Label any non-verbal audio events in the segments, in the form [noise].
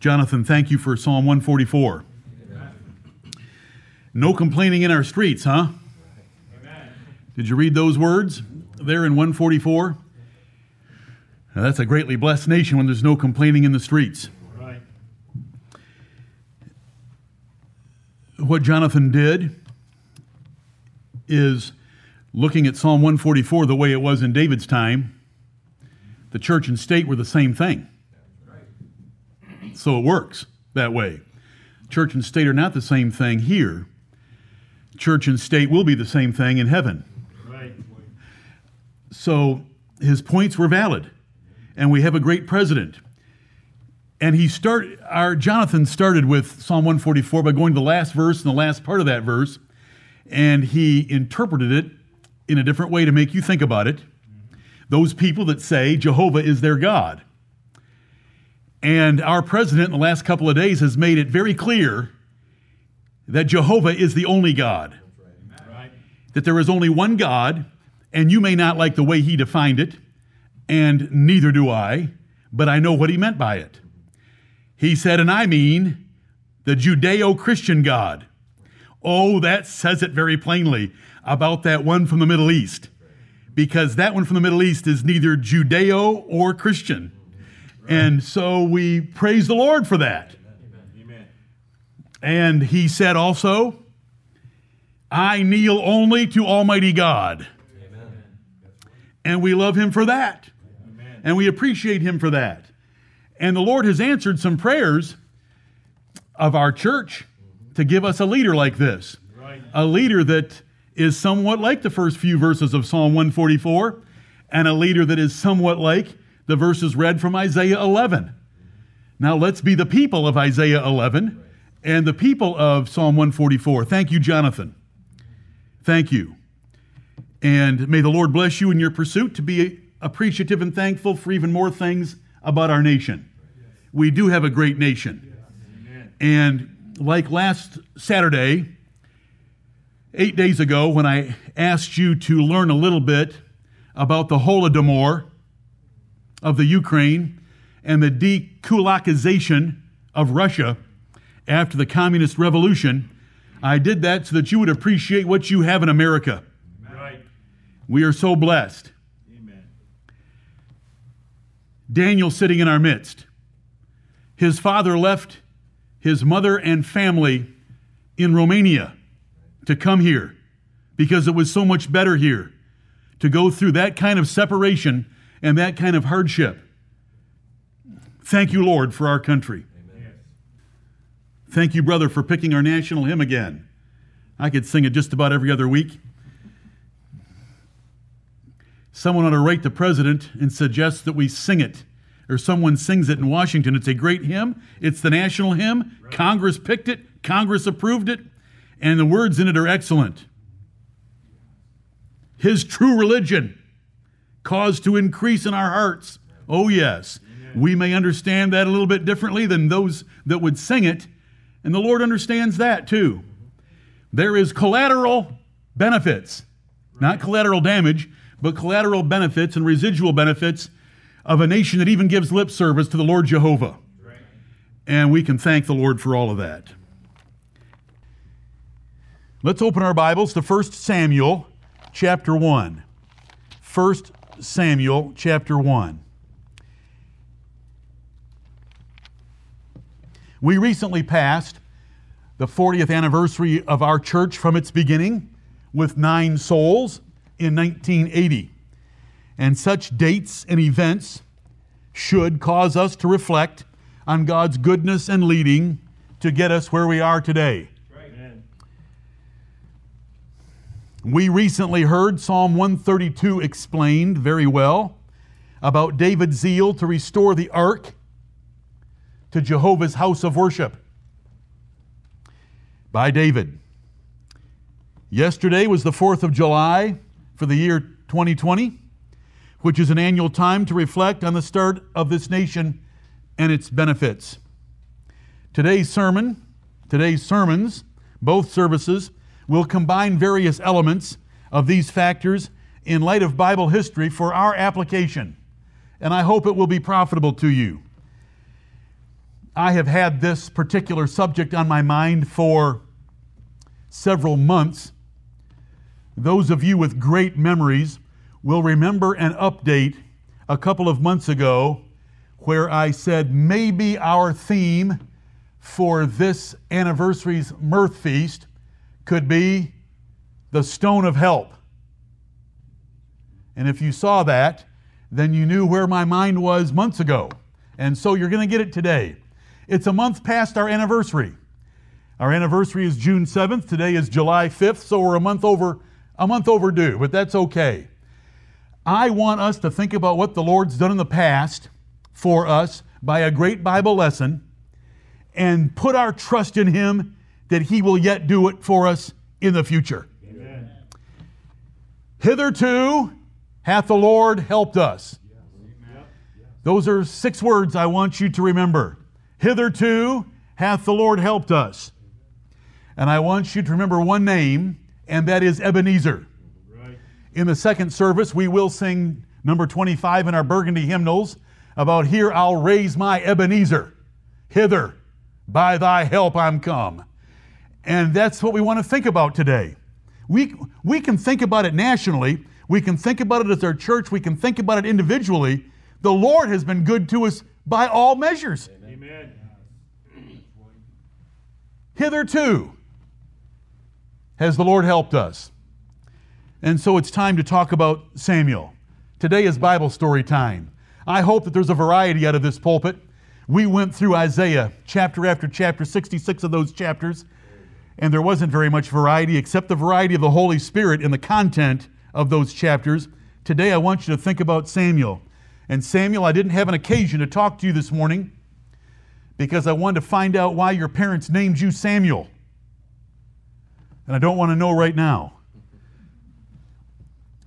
Jonathan, thank you for Psalm 144. No complaining in our streets, huh? Did you read those words there in 144? Now, that's a greatly blessed nation when there's no complaining in the streets. Right. What Jonathan did is looking at Psalm 144 the way it was in David's time, the church and state were the same thing. So it works that way. Church and state are not the same thing here. Church and state will be the same thing in heaven. Right. So his points were valid. And we have a great president. And he start our Jonathan started with Psalm 144 by going to the last verse and the last part of that verse, and he interpreted it in a different way to make you think about it. Those people that say Jehovah is their God. And our president in the last couple of days has made it very clear that Jehovah is the only God that there is only one God, and you may not like the way he defined it, and neither do I, but I know what he meant by it. He said, and I mean the Judeo Christian God. Oh, that says it very plainly about that one from the Middle East, because that one from the Middle East is neither Judeo or Christian. And so we praise the Lord for that. Amen. And he said also, I kneel only to Almighty God. And we love him for that. Amen. And we appreciate him for that. And the Lord has answered some prayers of our church to give us a leader like this. A leader that is somewhat like the first few verses of Psalm 144, and a leader that is somewhat like the verses read from Isaiah 11. Now let's be the people of Isaiah 11 and the people of Psalm 144. Thank you, Jonathan. Thank you. And may the Lord bless you in your pursuit to be appreciative and thankful for even more things about our nation. We do have a great nation. And like last Saturday, eight days ago, when I asked you to learn a little bit about the Holodomor of the Ukraine and the dekulakization of Russia after the communist revolution, I did that so that you would appreciate what you have in America. Right. We are so blessed. Amen. Daniel sitting in our midst. His father left his mother and family in Romania to come here because it was so much better here to go through that kind of separation and that kind of hardship. Thank you, Lord, for our country. Yes. Thank you, brother, for picking our national hymn again. I could sing it just about every other week. Someone ought to write the president and suggest that we sing it, or someone sings it in Washington. It's a great hymn. It's the national hymn. Congress picked it, Congress approved it, and the words in it are excellent. His true religion caused to increase in our hearts. Oh, yes. We may understand that a little bit differently than those that would sing it, and the Lord understands that too. There is collateral benefits, not collateral damage, but collateral benefits and residual benefits of a nation that even gives lip service to the Lord Jehovah. Right. And we can thank the Lord for all of that. Let's open our Bibles to 1 Samuel chapter 1. 1 Samuel chapter 1. We recently passed the 40th anniversary of our church from its beginning with nine souls in 1980. And such dates and events should cause us to reflect on God's goodness and leading to get us where we are today. Right. Amen. We recently heard Psalm 132 explained very well about David's zeal to restore the ark to Jehovah's house of worship by David. Yesterday was the 4th of July for the year 2020, which is an annual time to reflect on the start of this nation and its benefits. Today's sermon, today's sermons, both services, will combine various elements of these factors in light of Bible history for our application, and I hope it will be profitable to you. I have had this particular subject on my mind for several months. Those of you with great memories will remember an update a couple of months ago where I said maybe our theme for this anniversary's mirth feast could be the stone of help. And if you saw that, then you knew where my mind was months ago. And so you're going to get it today. It's a month past our anniversary. Our anniversary is June 7th. Today is July 5th, so we're a month over a month overdue, but that's okay. I want us to think about what the Lord's done in the past for us by a great Bible lesson and put our trust in him that he will yet do it for us in the future. Amen. Hitherto hath the Lord helped us. Those are six words I want you to remember. Hitherto hath the Lord helped us. And I want you to remember one name, and that is Ebenezer. Right. In the second service, we will sing number 25 in our Burgundy hymnals about Here I'll raise my Ebenezer. Hither, by thy help I'm come. And that's what we want to think about today. We, we can think about it nationally, we can think about it as our church, we can think about it individually. The Lord has been good to us by all measures. Amen. Hitherto has the Lord helped us. And so it's time to talk about Samuel. Today is Bible story time. I hope that there's a variety out of this pulpit. We went through Isaiah chapter after chapter, 66 of those chapters, and there wasn't very much variety except the variety of the Holy Spirit in the content of those chapters. Today I want you to think about Samuel. And Samuel, I didn't have an occasion to talk to you this morning because I wanted to find out why your parents named you Samuel. And I don't want to know right now.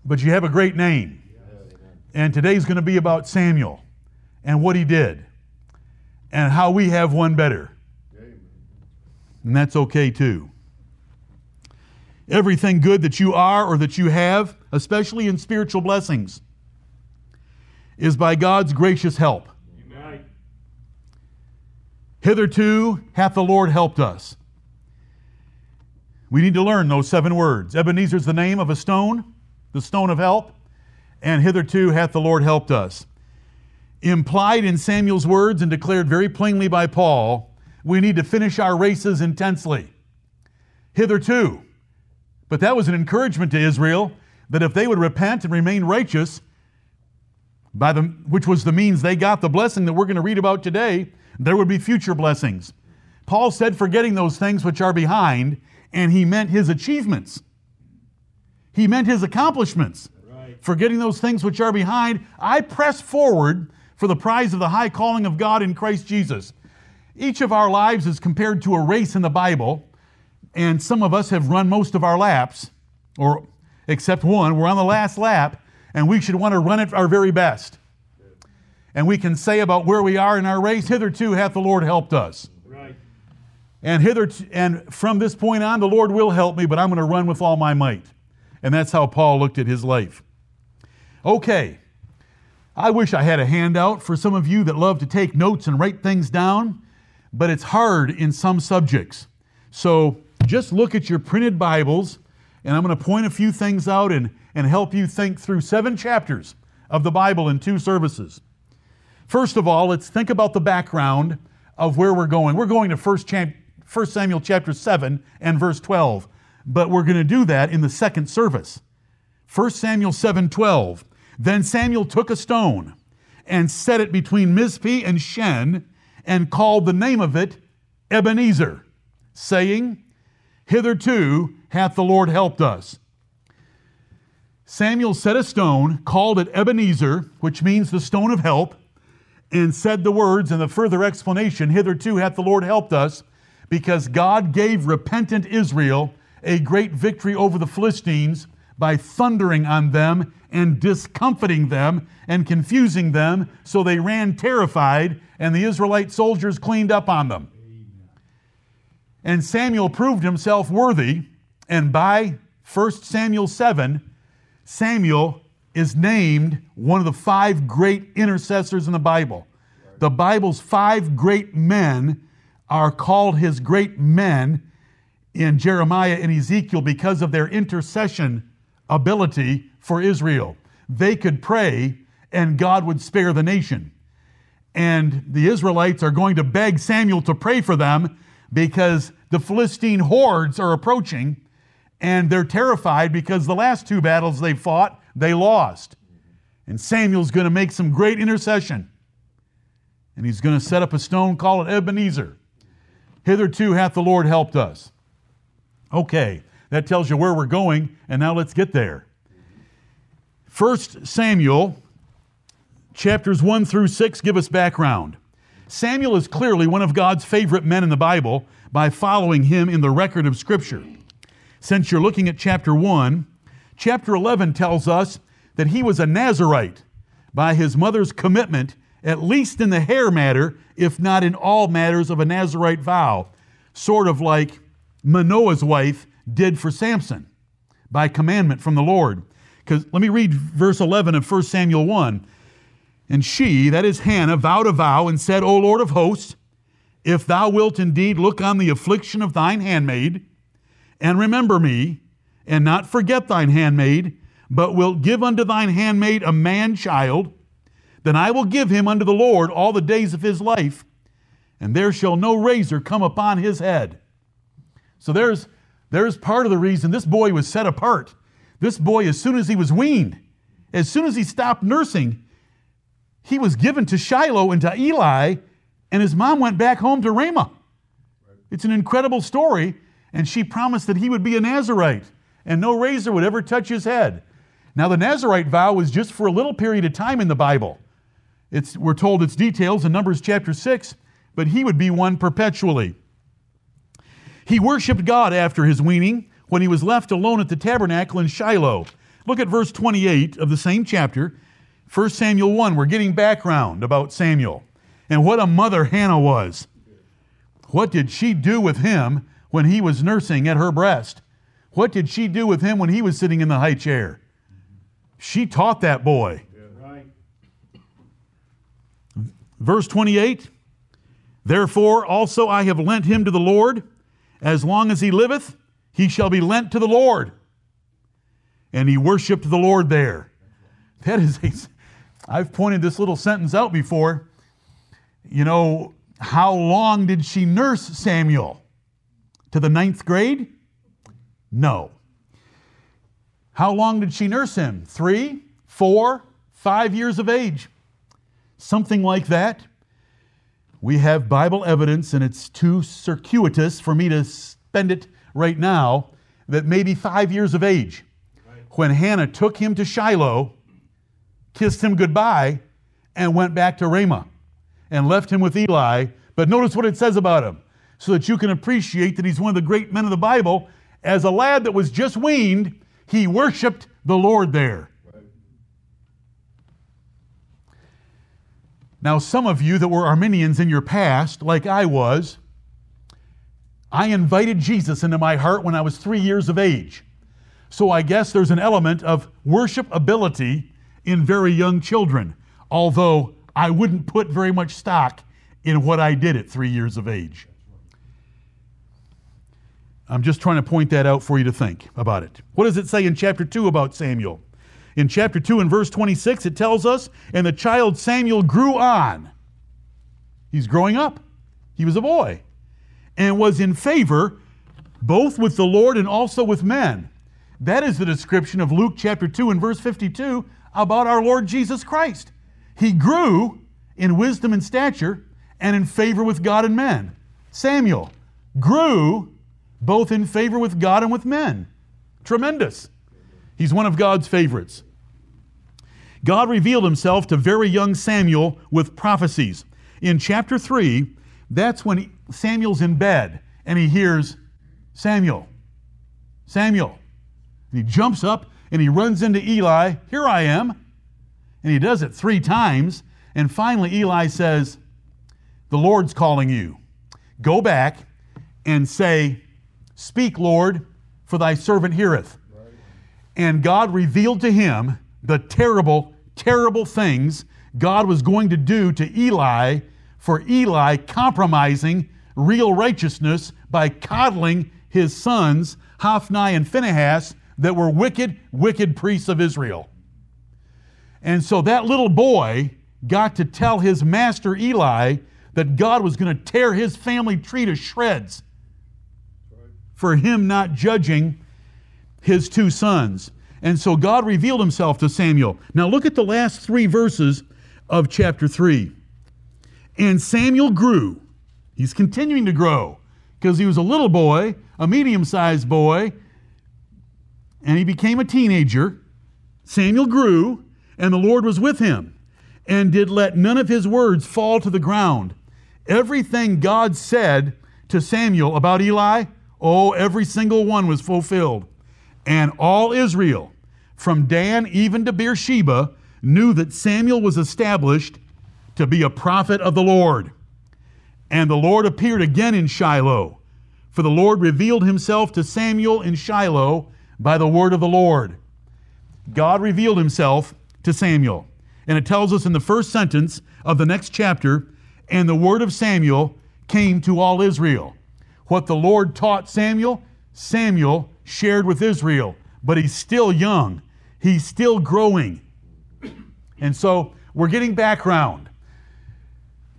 But you have a great name. And today's going to be about Samuel and what he did and how we have one better. And that's okay too. Everything good that you are or that you have, especially in spiritual blessings, is by God's gracious help. Right. Hitherto hath the Lord helped us. We need to learn those seven words. Ebenezer is the name of a stone, the stone of help, and hitherto hath the Lord helped us. Implied in Samuel's words and declared very plainly by Paul, we need to finish our races intensely. Hitherto. But that was an encouragement to Israel that if they would repent and remain righteous, by the, which was the means they got the blessing that we're going to read about today, there would be future blessings. Paul said, forgetting those things which are behind, and he meant his achievements. He meant his accomplishments. Right. Forgetting those things which are behind, I press forward for the prize of the high calling of God in Christ Jesus. Each of our lives is compared to a race in the Bible, and some of us have run most of our laps, or except one. We're on the last lap, and we should want to run it our very best. And we can say about where we are in our race, hitherto hath the Lord helped us. Right. And hitherto, and from this point on, the Lord will help me, but I'm going to run with all my might. And that's how Paul looked at his life. Okay. I wish I had a handout for some of you that love to take notes and write things down, but it's hard in some subjects. So just look at your printed Bibles, and I'm going to point a few things out and, and help you think through seven chapters of the Bible in two services. First of all, let's think about the background of where we're going. We're going to 1 chap- 1 Samuel chapter 7 and verse 12, but we're going to do that in the second service. 1 Samuel 7:12. Then Samuel took a stone and set it between Mizpeh and Shen and called the name of it Ebenezer, saying, Hitherto hath the Lord helped us. Samuel set a stone, called it Ebenezer, which means the stone of help, and said the words and the further explanation, Hitherto hath the Lord helped us, because God gave repentant Israel a great victory over the Philistines by thundering on them and discomfiting them and confusing them, so they ran terrified, and the Israelite soldiers cleaned up on them. And Samuel proved himself worthy, and by 1 Samuel 7, Samuel is named one of the five great intercessors in the Bible. The Bible's five great men are called his great men in Jeremiah and Ezekiel because of their intercession ability for Israel. They could pray and God would spare the nation. And the Israelites are going to beg Samuel to pray for them because the Philistine hordes are approaching and they're terrified because the last two battles they fought, they lost. And Samuel's going to make some great intercession. And he's going to set up a stone, call it Ebenezer. Hitherto hath the Lord helped us. Okay, that tells you where we're going, and now let's get there. First Samuel, chapters 1 through 6, give us background. Samuel is clearly one of God's favorite men in the Bible by following him in the record of Scripture. Since you're looking at chapter 1, chapter 11 tells us that he was a Nazarite by his mother's commitment, at least in the hair matter, if not in all matters of a Nazarite vow, sort of like Manoah's wife did for Samson by commandment from the Lord. Because let me read verse 11 of 1 Samuel 1. And she, that is Hannah, vowed a vow and said, O Lord of hosts, if thou wilt indeed look on the affliction of thine handmaid, and remember me, and not forget thine handmaid, but wilt give unto thine handmaid a man child, then I will give him unto the Lord all the days of his life, and there shall no razor come upon his head. So there's, there's part of the reason this boy was set apart. This boy, as soon as he was weaned, as soon as he stopped nursing, he was given to Shiloh and to Eli, and his mom went back home to Ramah. It's an incredible story, and she promised that he would be a Nazarite and no razor would ever touch his head. Now, the Nazarite vow was just for a little period of time in the Bible. It's, we're told its details in Numbers chapter 6, but he would be one perpetually. He worshiped God after his weaning when he was left alone at the tabernacle in Shiloh. Look at verse 28 of the same chapter. 1 Samuel 1, we're getting background about Samuel and what a mother Hannah was. What did she do with him when he was nursing at her breast? What did she do with him when he was sitting in the high chair? She taught that boy. Verse 28 Therefore also I have lent him to the Lord. As long as he liveth, he shall be lent to the Lord. And he worshiped the Lord there. That is a, [laughs] I've pointed this little sentence out before. You know, how long did she nurse Samuel? To the ninth grade? No. How long did she nurse him? Three, four, five years of age? Something like that. We have Bible evidence, and it's too circuitous for me to spend it right now, that maybe five years of age, when Hannah took him to Shiloh, kissed him goodbye, and went back to Ramah and left him with Eli. But notice what it says about him, so that you can appreciate that he's one of the great men of the Bible. As a lad that was just weaned, he worshiped the Lord there. Now, some of you that were Arminians in your past, like I was, I invited Jesus into my heart when I was three years of age. So I guess there's an element of worship ability in very young children, although I wouldn't put very much stock in what I did at three years of age. I'm just trying to point that out for you to think about it. What does it say in chapter 2 about Samuel? In chapter 2 and verse 26, it tells us, and the child Samuel grew on. He's growing up. He was a boy. And was in favor both with the Lord and also with men. That is the description of Luke chapter 2 and verse 52 about our Lord Jesus Christ. He grew in wisdom and stature and in favor with God and men. Samuel grew both in favor with God and with men. Tremendous. He's one of God's favorites. God revealed himself to very young Samuel with prophecies. In chapter 3, that's when he, Samuel's in bed and he hears, Samuel, Samuel. And he jumps up and he runs into Eli, Here I am. And he does it three times. And finally, Eli says, The Lord's calling you. Go back and say, Speak, Lord, for thy servant heareth. And God revealed to him the terrible, terrible things God was going to do to Eli for Eli compromising real righteousness by coddling his sons, Hophni and Phinehas, that were wicked, wicked priests of Israel. And so that little boy got to tell his master Eli that God was going to tear his family tree to shreds for him not judging his two sons. And so God revealed himself to Samuel. Now look at the last three verses of chapter 3. And Samuel grew. He's continuing to grow because he was a little boy, a medium sized boy, and he became a teenager. Samuel grew, and the Lord was with him, and did let none of his words fall to the ground. Everything God said to Samuel about Eli, oh, every single one was fulfilled. And all Israel, from Dan even to Beersheba, knew that Samuel was established to be a prophet of the Lord. And the Lord appeared again in Shiloh, for the Lord revealed himself to Samuel in Shiloh by the word of the Lord. God revealed himself to Samuel. And it tells us in the first sentence of the next chapter, and the word of Samuel came to all Israel. What the Lord taught Samuel, Samuel shared with Israel, but he's still young. He's still growing. And so we're getting background.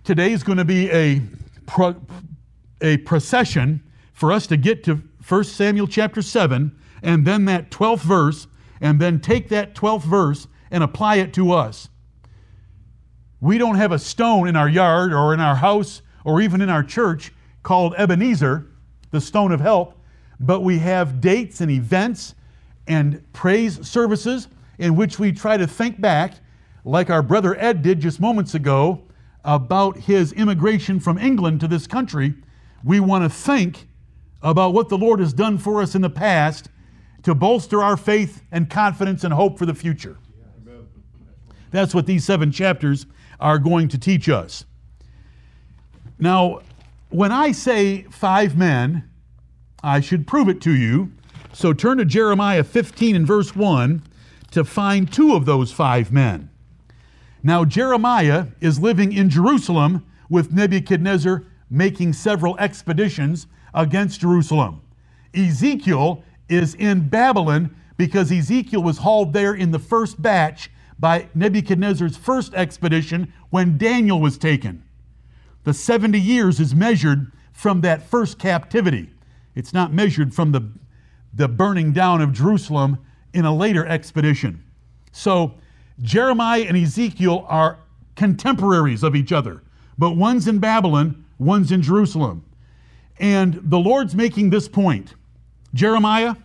Today is going to be a, pro, a procession for us to get to 1 Samuel chapter 7 and then that 12th verse, and then take that 12th verse and apply it to us. We don't have a stone in our yard or in our house or even in our church called Ebenezer, the stone of help, but we have dates and events and praise services in which we try to think back, like our brother Ed did just moments ago, about his immigration from England to this country. We want to think about what the Lord has done for us in the past to bolster our faith and confidence and hope for the future. That's what these seven chapters are going to teach us. Now, when I say five men, I should prove it to you. So turn to Jeremiah 15 and verse 1 to find two of those five men. Now, Jeremiah is living in Jerusalem with Nebuchadnezzar making several expeditions against Jerusalem. Ezekiel is in Babylon because Ezekiel was hauled there in the first batch by Nebuchadnezzar's first expedition when Daniel was taken. The 70 years is measured from that first captivity. It's not measured from the, the burning down of Jerusalem in a later expedition. So Jeremiah and Ezekiel are contemporaries of each other, but one's in Babylon, one's in Jerusalem. And the Lord's making this point Jeremiah,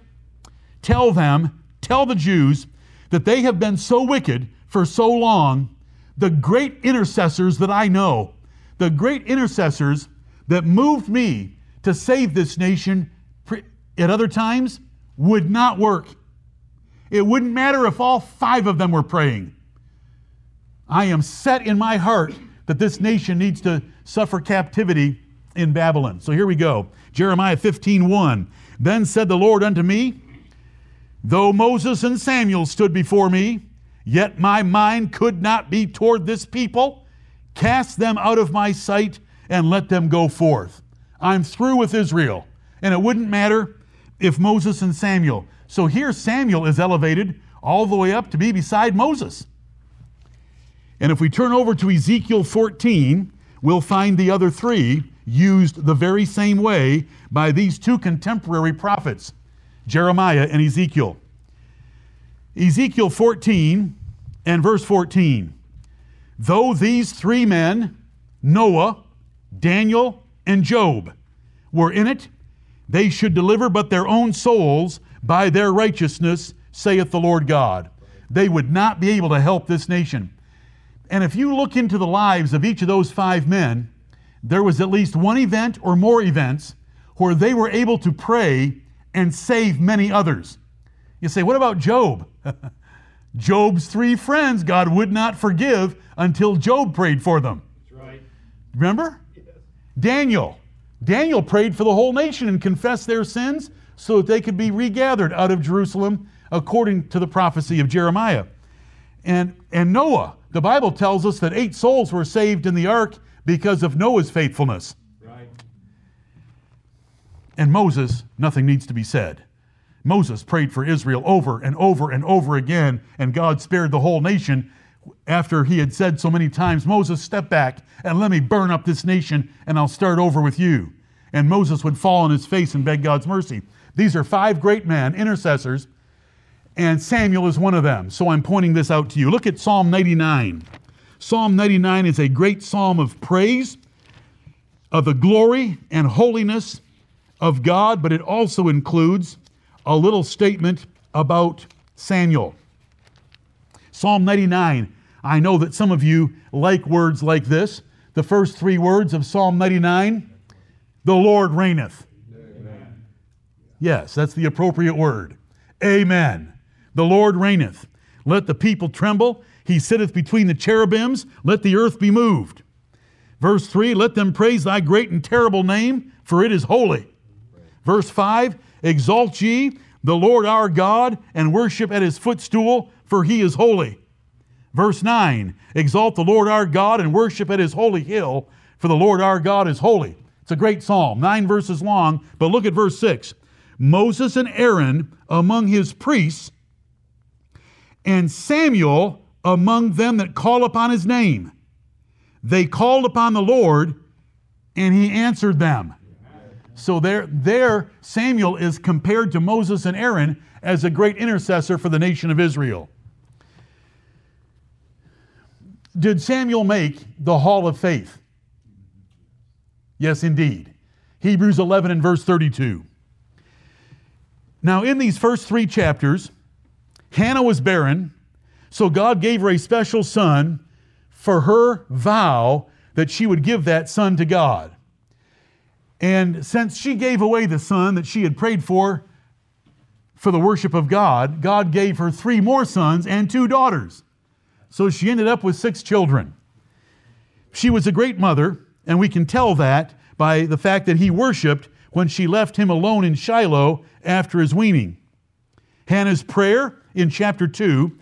tell them, tell the Jews that they have been so wicked for so long, the great intercessors that I know, the great intercessors that moved me to save this nation at other times would not work. It wouldn't matter if all five of them were praying. I am set in my heart that this nation needs to suffer captivity in Babylon. So here we go. Jeremiah 15 1. Then said the Lord unto me, Though Moses and Samuel stood before me, yet my mind could not be toward this people. Cast them out of my sight and let them go forth. I'm through with Israel. And it wouldn't matter if Moses and Samuel. So here Samuel is elevated all the way up to be beside Moses. And if we turn over to Ezekiel 14, we'll find the other three used the very same way by these two contemporary prophets, Jeremiah and Ezekiel. Ezekiel 14 and verse 14. Though these three men, Noah, Daniel, and Job, were in it, they should deliver but their own souls by their righteousness, saith the Lord God. They would not be able to help this nation. And if you look into the lives of each of those five men, there was at least one event or more events where they were able to pray and save many others. You say, what about Job? [laughs] Job's three friends God would not forgive until Job prayed for them. That's right. Remember? Daniel. Daniel prayed for the whole nation and confessed their sins so that they could be regathered out of Jerusalem according to the prophecy of Jeremiah. And, and Noah, the Bible tells us that eight souls were saved in the ark because of Noah's faithfulness. Right. And Moses, nothing needs to be said. Moses prayed for Israel over and over and over again, and God spared the whole nation after he had said so many times, Moses, step back and let me burn up this nation, and I'll start over with you. And Moses would fall on his face and beg God's mercy. These are five great men, intercessors, and Samuel is one of them. So I'm pointing this out to you. Look at Psalm 99. Psalm 99 is a great psalm of praise, of the glory and holiness of God, but it also includes a little statement about Samuel. Psalm 99. I know that some of you like words like this. The first three words of Psalm 99 The Lord reigneth. Amen. Yes, that's the appropriate word. Amen. The Lord reigneth. Let the people tremble. He sitteth between the cherubims. Let the earth be moved. Verse 3 Let them praise thy great and terrible name, for it is holy. Verse 5 Exalt ye the Lord our God and worship at his footstool, for he is holy. Verse 9 Exalt the Lord our God and worship at his holy hill, for the Lord our God is holy. It's a great psalm, nine verses long, but look at verse 6. Moses and Aaron among his priests, and Samuel among them that call upon his name. They called upon the Lord, and he answered them. So there, there Samuel is compared to Moses and Aaron as a great intercessor for the nation of Israel. Did Samuel make the hall of faith? Yes, indeed. Hebrews 11 and verse 32. Now, in these first three chapters, Hannah was barren, so God gave her a special son for her vow that she would give that son to God. And since she gave away the son that she had prayed for for the worship of God, God gave her three more sons and two daughters. So she ended up with six children. She was a great mother, and we can tell that by the fact that he worshiped when she left him alone in Shiloh after his weaning. Hannah's prayer in chapter 2,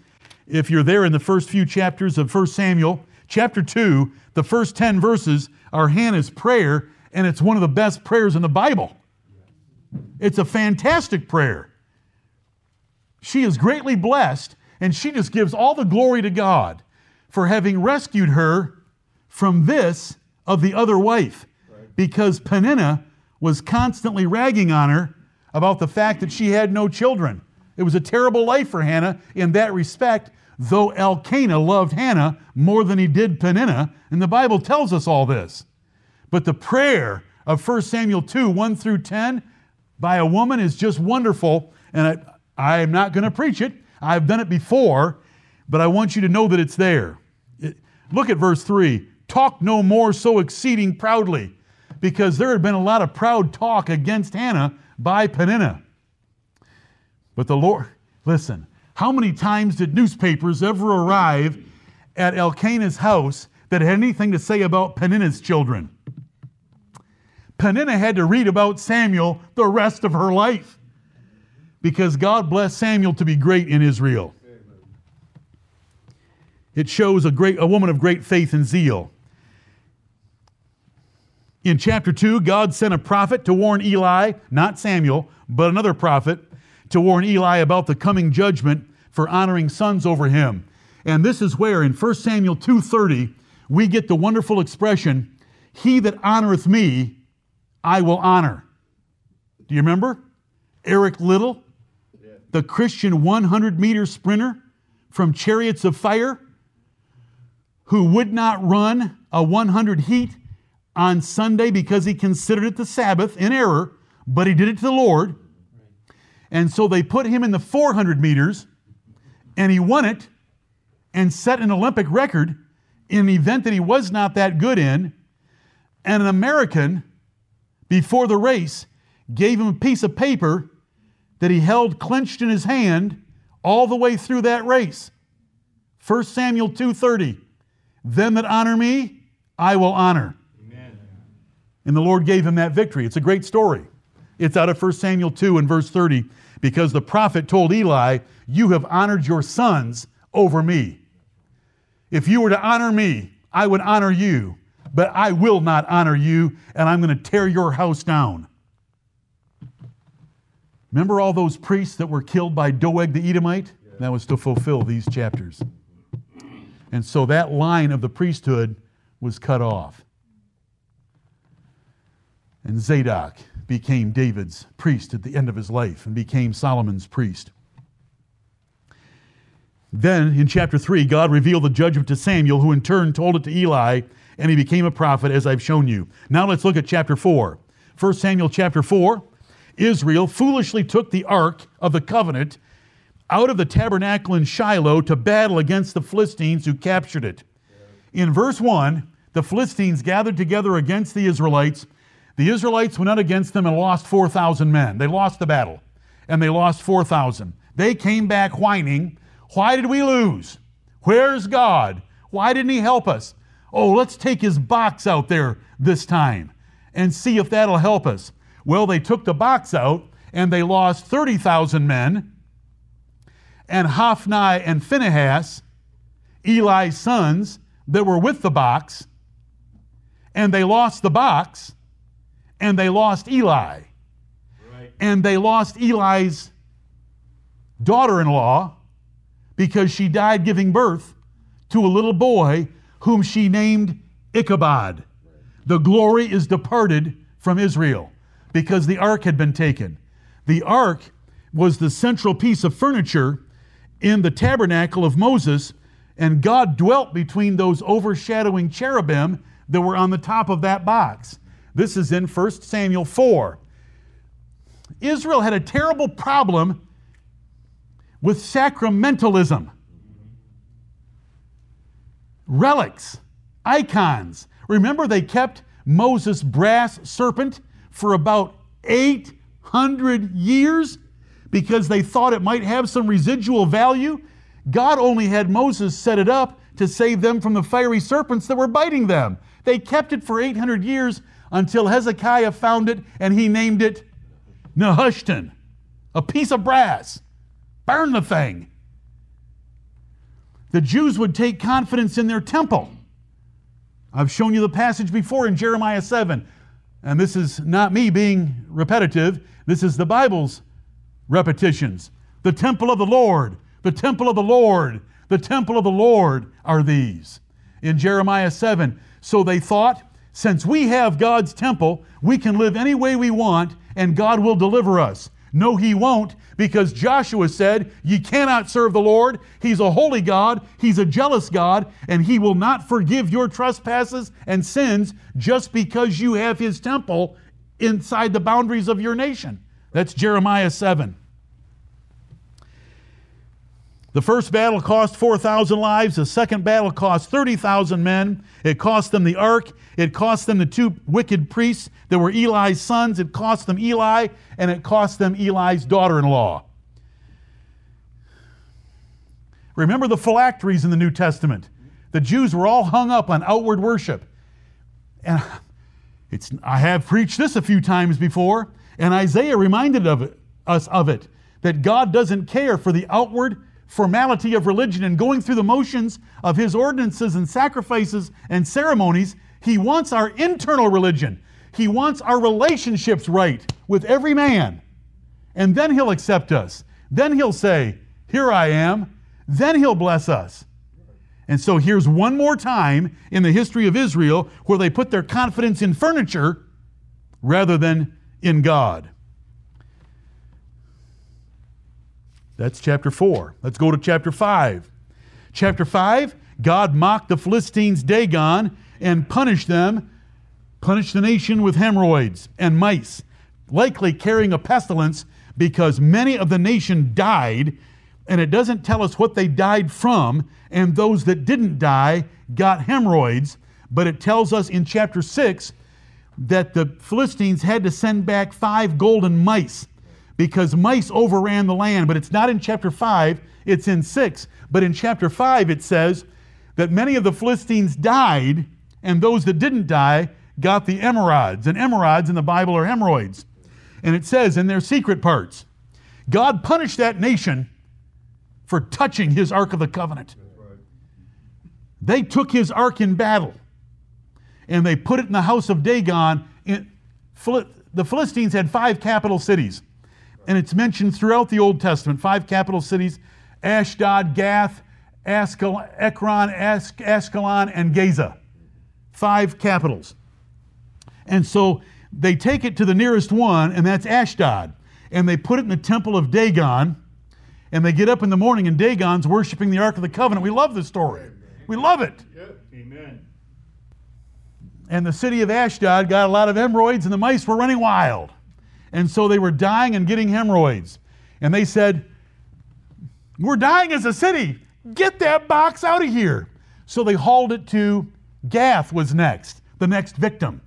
if you're there in the first few chapters of 1 Samuel, chapter 2, the first 10 verses are Hannah's prayer, and it's one of the best prayers in the Bible. It's a fantastic prayer. She is greatly blessed and she just gives all the glory to God for having rescued her from this of the other wife. Because Peninnah was constantly ragging on her about the fact that she had no children. It was a terrible life for Hannah in that respect, though Elkanah loved Hannah more than he did Peninnah, and the Bible tells us all this. But the prayer of 1 Samuel 2 1 through 10 by a woman is just wonderful, and I, am not going to preach it I've done it before, but I want you to know that it's there. It, look at verse 3 Talk no more so exceeding proudly, because there had been a lot of proud talk against Hannah by Peninnah. But the Lord, listen, how many times did newspapers ever arrive at Elkanah's house that had anything to say about Peninnah's children? Peninnah had to read about Samuel the rest of her life because God blessed Samuel to be great in Israel. It shows a, great, a woman of great faith and zeal. In chapter 2, God sent a prophet to warn Eli, not Samuel, but another prophet, to warn Eli about the coming judgment for honoring sons over him. And this is where in 1 Samuel 2:30 we get the wonderful expression, "He that honoreth me, I will honor." Do you remember? Eric Liddell the Christian 100 meter sprinter from Chariots of Fire who would not run a 100 heat on Sunday because he considered it the Sabbath in error, but he did it to the Lord. And so they put him in the 400 meters and he won it and set an Olympic record in an event that he was not that good in. And an American, before the race, gave him a piece of paper that he held clenched in his hand all the way through that race. 1 Samuel 2:30 Them that honor me I will honor. Amen. And the Lord gave him that victory. It's a great story. It's out of 1 Samuel 2 and verse 30 because the prophet told Eli, "You have honored your sons over me. If you were to honor me, I would honor you. but I will not honor you, and I'm going to tear your house down. Remember all those priests that were killed by Doeg the Edomite? That was to fulfill these chapters. And so that line of the priesthood was cut off. And Zadok became David's priest at the end of his life and became Solomon's priest. Then in chapter 3, God revealed the judgment to Samuel, who in turn told it to Eli, and he became a prophet, as I've shown you. Now let's look at chapter 4. 1 Samuel chapter 4. Israel foolishly took the ark of the covenant out of the tabernacle in Shiloh to battle against the Philistines who captured it. In verse 1, the Philistines gathered together against the Israelites. The Israelites went out against them and lost 4,000 men. They lost the battle, and they lost 4,000. They came back whining, Why did we lose? Where's God? Why didn't He help us? Oh, let's take His box out there this time and see if that'll help us. Well, they took the box out and they lost 30,000 men and Hophni and Phinehas, Eli's sons, that were with the box, and they lost the box, and they lost Eli. Right. And they lost Eli's daughter in law because she died giving birth to a little boy whom she named Ichabod. The glory is departed from Israel because the ark had been taken. The ark was the central piece of furniture in the tabernacle of Moses, and God dwelt between those overshadowing cherubim that were on the top of that box. This is in 1 Samuel 4. Israel had a terrible problem with sacramentalism. Relics, icons. Remember, they kept Moses' brass serpent for about 800 years? because they thought it might have some residual value. God only had Moses set it up to save them from the fiery serpents that were biting them. They kept it for 800 years until Hezekiah found it and he named it Nehushtan, a piece of brass. Burn the thing. The Jews would take confidence in their temple. I've shown you the passage before in Jeremiah 7. And this is not me being repetitive, this is the Bible's repetitions. The temple of the Lord, the temple of the Lord, the temple of the Lord are these. In Jeremiah 7, so they thought, since we have God's temple, we can live any way we want and God will deliver us. No, he won't, because Joshua said, Ye cannot serve the Lord. He's a holy God, He's a jealous God, and He will not forgive your trespasses and sins just because you have His temple inside the boundaries of your nation. That's Jeremiah 7. The first battle cost 4,000 lives. The second battle cost 30,000 men. It cost them the ark. It cost them the two wicked priests that were Eli's sons. It cost them Eli, and it cost them Eli's daughter in law. Remember the phylacteries in the New Testament. The Jews were all hung up on outward worship. And [laughs] it's, I have preached this a few times before. And Isaiah reminded of it, us of it that God doesn't care for the outward formality of religion and going through the motions of his ordinances and sacrifices and ceremonies. He wants our internal religion. He wants our relationships right with every man. And then he'll accept us. Then he'll say, Here I am. Then he'll bless us. And so here's one more time in the history of Israel where they put their confidence in furniture rather than in God. That's chapter 4. Let's go to chapter 5. Chapter 5 God mocked the Philistines Dagon and punished them, punished the nation with hemorrhoids and mice, likely carrying a pestilence because many of the nation died, and it doesn't tell us what they died from, and those that didn't die got hemorrhoids, but it tells us in chapter 6 that the Philistines had to send back five golden mice because mice overran the land. But it's not in chapter 5, it's in 6. But in chapter 5, it says that many of the Philistines died, and those that didn't die got the emerods. And emerods in the Bible are hemorrhoids. And it says in their secret parts, God punished that nation for touching his Ark of the Covenant. They took his ark in battle. and they put it in the house of Dagon. In, the Philistines had five capital cities, and it's mentioned throughout the Old Testament five capital cities Ashdod, Gath, Askel, Ekron, Askelon, and Gaza. Five capitals. And so they take it to the nearest one, and that's Ashdod. And they put it in the temple of Dagon. And they get up in the morning, and Dagon's worshiping the Ark of the Covenant. We love this story. We love it. Amen. And the city of Ashdod got a lot of hemorrhoids, and the mice were running wild. And so they were dying and getting hemorrhoids. And they said, We're dying as a city. Get that box out of here. So they hauled it to Gath, was next, the next victim.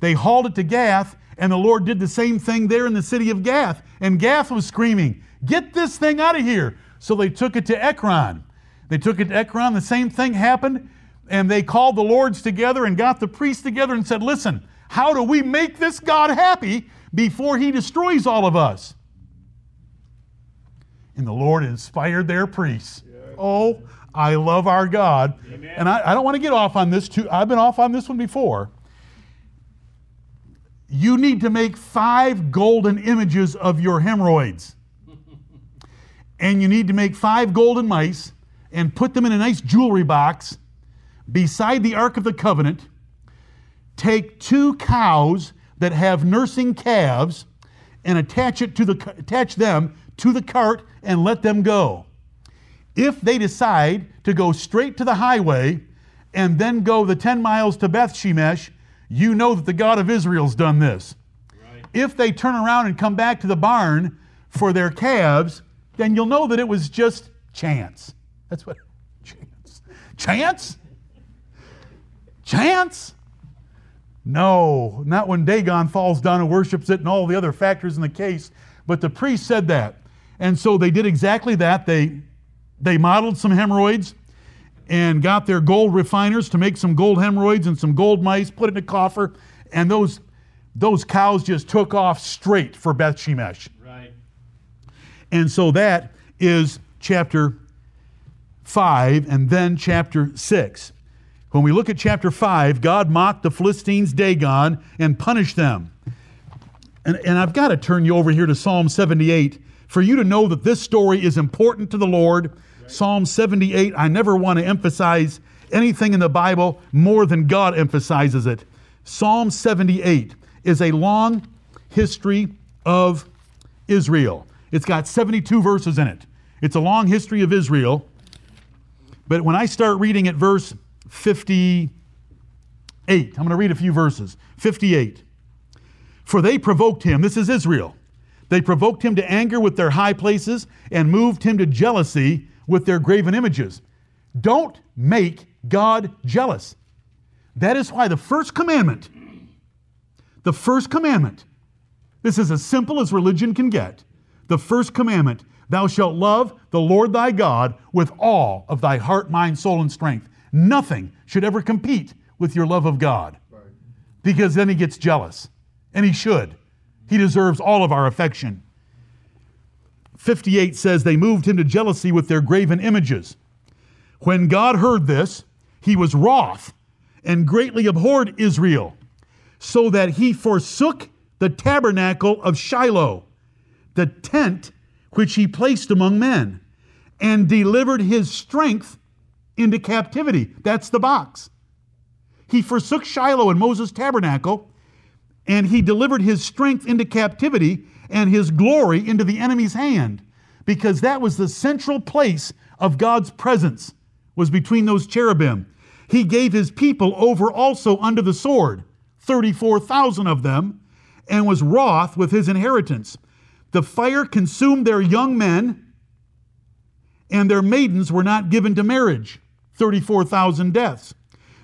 They hauled it to Gath, and the Lord did the same thing there in the city of Gath. And Gath was screaming, Get this thing out of here. So they took it to Ekron. They took it to Ekron. The same thing happened. And they called the lords together and got the priests together and said, Listen, how do we make this God happy before he destroys all of us? And the Lord inspired their priests. Oh, I love our God. Amen. And I, I don't want to get off on this too. I've been off on this one before you need to make five golden images of your hemorrhoids. [laughs] and you need to make five golden mice and put them in a nice jewelry box beside the Ark of the Covenant. Take two cows that have nursing calves and attach, it to the, attach them to the cart and let them go. If they decide to go straight to the highway and then go the 10 miles to Beth Shemesh, you know that the God of Israel's done this. Right. If they turn around and come back to the barn for their calves, then you'll know that it was just chance. That's what [laughs] chance. Chance? Chance? No, not when Dagon falls down and worships it and all the other factors in the case. But the priest said that. And so they did exactly that. They, they modeled some hemorrhoids and got their gold refiners to make some gold hemorrhoids and some gold mice, put it in a coffer, and those, those cows just took off straight for Beth Shemesh. Right. And so that is chapter 5 and then chapter 6. When we look at chapter 5, God mocked the Philistines, Dagon, and punished them. And, and I've got to turn you over here to Psalm 78 for you to know that this story is important to the Lord Psalm 78, I never want to emphasize anything in the Bible more than God emphasizes it. Psalm 78 is a long history of Israel. It's got 72 verses in it. It's a long history of Israel. But when I start reading at verse 58, I'm going to read a few verses. 58. For they provoked him, this is Israel. They provoked him to anger with their high places and moved him to jealousy with their graven images. Don't make God jealous. That is why the first commandment, the first commandment, this is as simple as religion can get. The first commandment, thou shalt love the Lord thy God with all of thy heart, mind, soul, and strength. Nothing should ever compete with your love of God because then he gets jealous. And he should. He deserves all of our affection. 58 says, They moved him to jealousy with their graven images. When God heard this, he was wroth and greatly abhorred Israel, so that he forsook the tabernacle of Shiloh, the tent which he placed among men, and delivered his strength into captivity. That's the box. He forsook Shiloh and Moses' tabernacle, and he delivered his strength into captivity and his glory into the enemy's hand because that was the central place of God's presence was between those cherubim. He gave his people over also under the sword, 34,000 of them, and was wroth with his inheritance. The fire consumed their young men, and their maidens were not given to marriage, 34,000 deaths.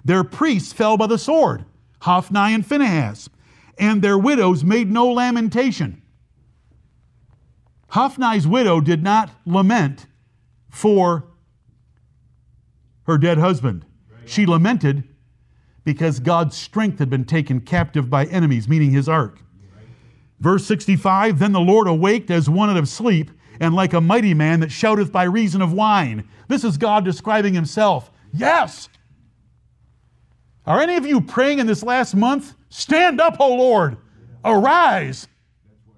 Their priests fell by the sword, Hophni and Phinehas, and their widows made no lamentation. Hophni's widow did not lament for her dead husband. She lamented because God's strength had been taken captive by enemies, meaning his ark. Verse 65 Then the Lord awaked as one out of sleep, and like a mighty man that shouteth by reason of wine. This is God describing himself. Yes, Are any of you praying in this last month? Stand up, O Lord. Arise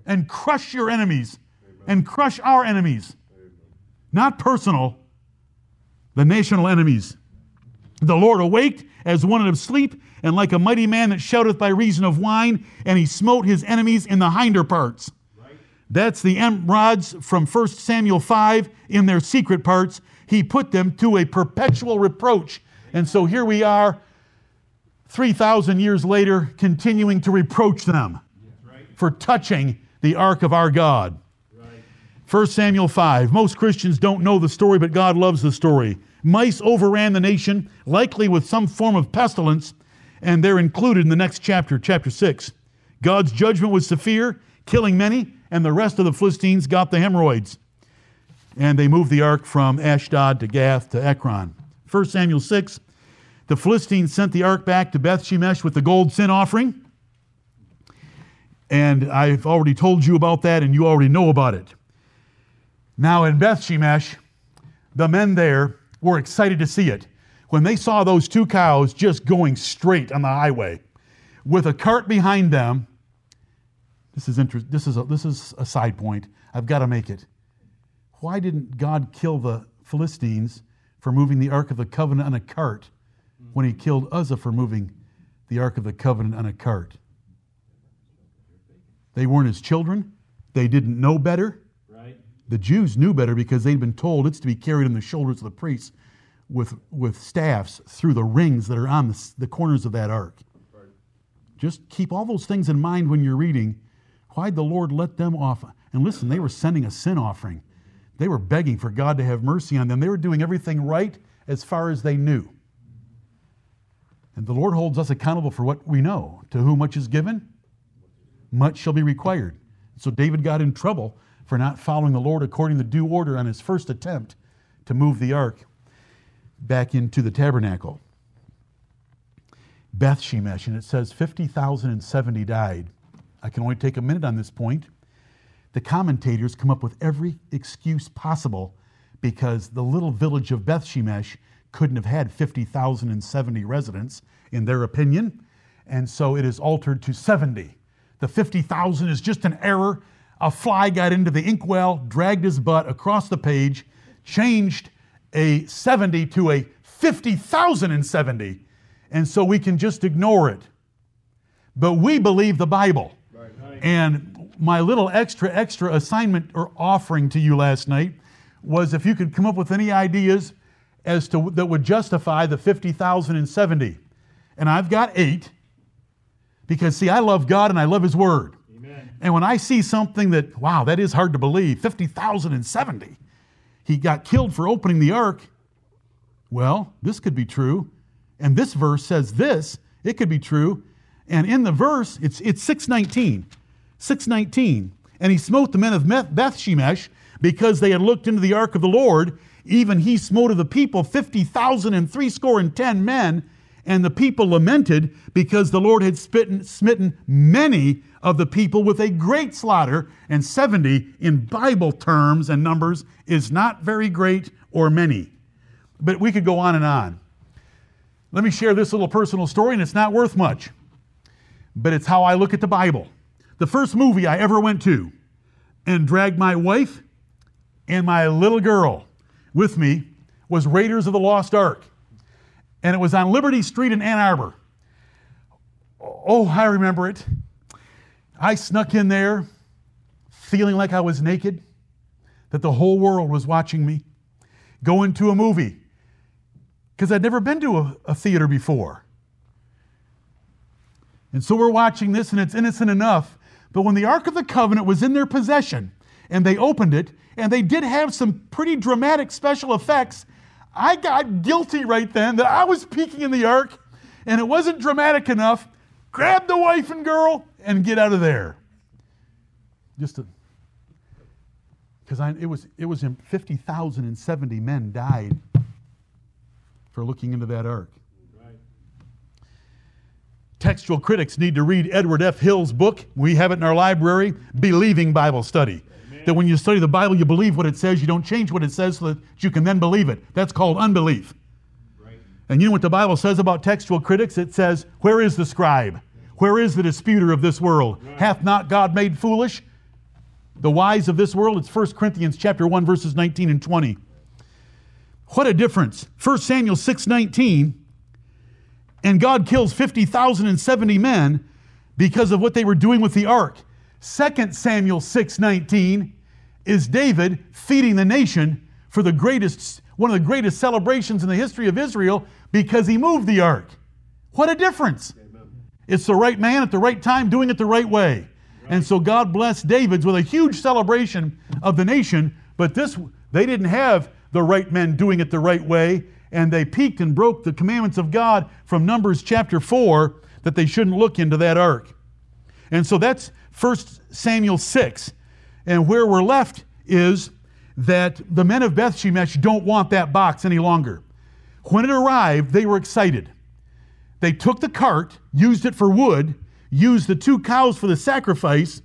and crush your enemies and crush our enemies. Not personal, the national enemies. The Lord awaked as one out of sleep, and like a mighty man that shouteth by reason of wine, and he smote his enemies in the hinder parts. That's the rods from 1 Samuel 5 in their secret parts. He put them to a perpetual reproach. And so here we are, 3,000 years later, continuing to reproach them for touching the ark of our God. 1 Samuel 5. Most Christians don't know the story, but God loves the story. Mice overran the nation, likely with some form of pestilence, and they're included in the next chapter, chapter 6. God's judgment was severe, killing many, and the rest of the Philistines got the hemorrhoids. And they moved the ark from Ashdod to Gath to Ekron. 1 Samuel 6, the Philistines sent the ark back to Beth Shemesh with the gold sin offering. And I've already told you about that, and you already know about it. Now, in Beth Shemesh, the men there were excited to see it. When they saw those two cows just going straight on the highway with a cart behind them, this is, inter- this is, a, this is a side point. I've got to make it. Why didn't God kill the Philistines for moving the Ark of the Covenant on a cart when he killed Uzzah for moving the Ark of the Covenant on a cart? They weren't his children. They didn't know better. Right. The Jews knew better because they'd been told it's to be carried on the shoulders of the priests with, with staffs through the rings that are on the, the corners of that ark. Just keep all those things in mind when you're reading. Why'd the Lord let them off? And listen, they were sending a sin offering. They were begging for God to have mercy on them. They were doing everything right as far as they knew. And the Lord holds us accountable for what we know. To whom much is given, much shall be required. So David got in trouble for not following the Lord according to due order on his first attempt to move the ark back into the tabernacle. Beth Shemesh, and it says 50,070 died. I can only take a minute on this point. The commentators come up with every excuse possible because the little village of Beth Shemesh couldn't have had 50,070 residents, in their opinion, and so it is altered to 70. The 50,000 is just an error. A fly got into the inkwell, dragged his butt across the page, changed a 70 to a 50,070, and so we can just ignore it. But we believe the Bible. And my little extra, extra assignment or offering to you last night was if you could come up with any ideas as to that would justify the 50,070. And I've got eight because, see, I love God and I love His Word. Amen. And when I see something that, wow, that is hard to believe 50,070, he got killed for opening the ark. Well, this could be true. And this verse says this, it could be true. And in the verse, it's, it's 619. 619. And he smote the men of Beth Shemesh because they had looked into the ark of the Lord. Even he smote of the people fifty thousand and threescore and ten men. And the people lamented because the Lord had spitten, smitten many of the people with a great slaughter. And 70 in Bible terms and numbers is not very great or many. But we could go on and on. Let me share this little personal story, and it's not worth much, but it's how I look at the Bible. The first movie I ever went to and dragged my wife and my little girl with me was Raiders of the Lost Ark. And it was on Liberty Street in Ann Arbor. Oh, I remember it. I snuck in there feeling like I was naked, that the whole world was watching me, go into a movie because I'd never been to a, a theater before. And so we're watching this, and it's innocent enough but when the Ark of the Covenant was in their possession and they opened it, and they did have some pretty dramatic special effects, I got guilty right then that I was peeking in the Ark and it wasn't dramatic enough. Grab the wife and girl and get out of there. Just because it was it was 50,070 men died for looking into that ark. Textual critics need to read Edward F. Hills' book. We have it in our library, Believing Bible Study. Amen. That when you study the Bible, you believe what it says, you don't change what it says so that you can then believe it. That's called unbelief. Right. And you know what the Bible says about textual critics? It says, Where is the scribe? Where is the disputer of this world? Hath not God made foolish the wise of this world? It's 1 Corinthians chapter 1, verses 19 and 20. What a difference. 1 Samuel 6 19, and God kills 50,070 men because of what they were doing with the ark. 2 Samuel 6 19 is David feeding the nation for the greatest, one of the greatest celebrations in the history of Israel because he moved the ark. What a difference. It's the right man at the right time doing it the right way. And so God blessed David's with a huge celebration of the nation, but this they didn't have the right men doing it the right way, and they peeked and broke the commandments of God from Numbers chapter 4 that they shouldn't look into that ark. And so that's 1 Samuel 6. And where we're left is that the men of Beth Shemesh don't want that box any longer. When it arrived, they were excited. They took the cart, used it for wood, used the two cows for the sacrifice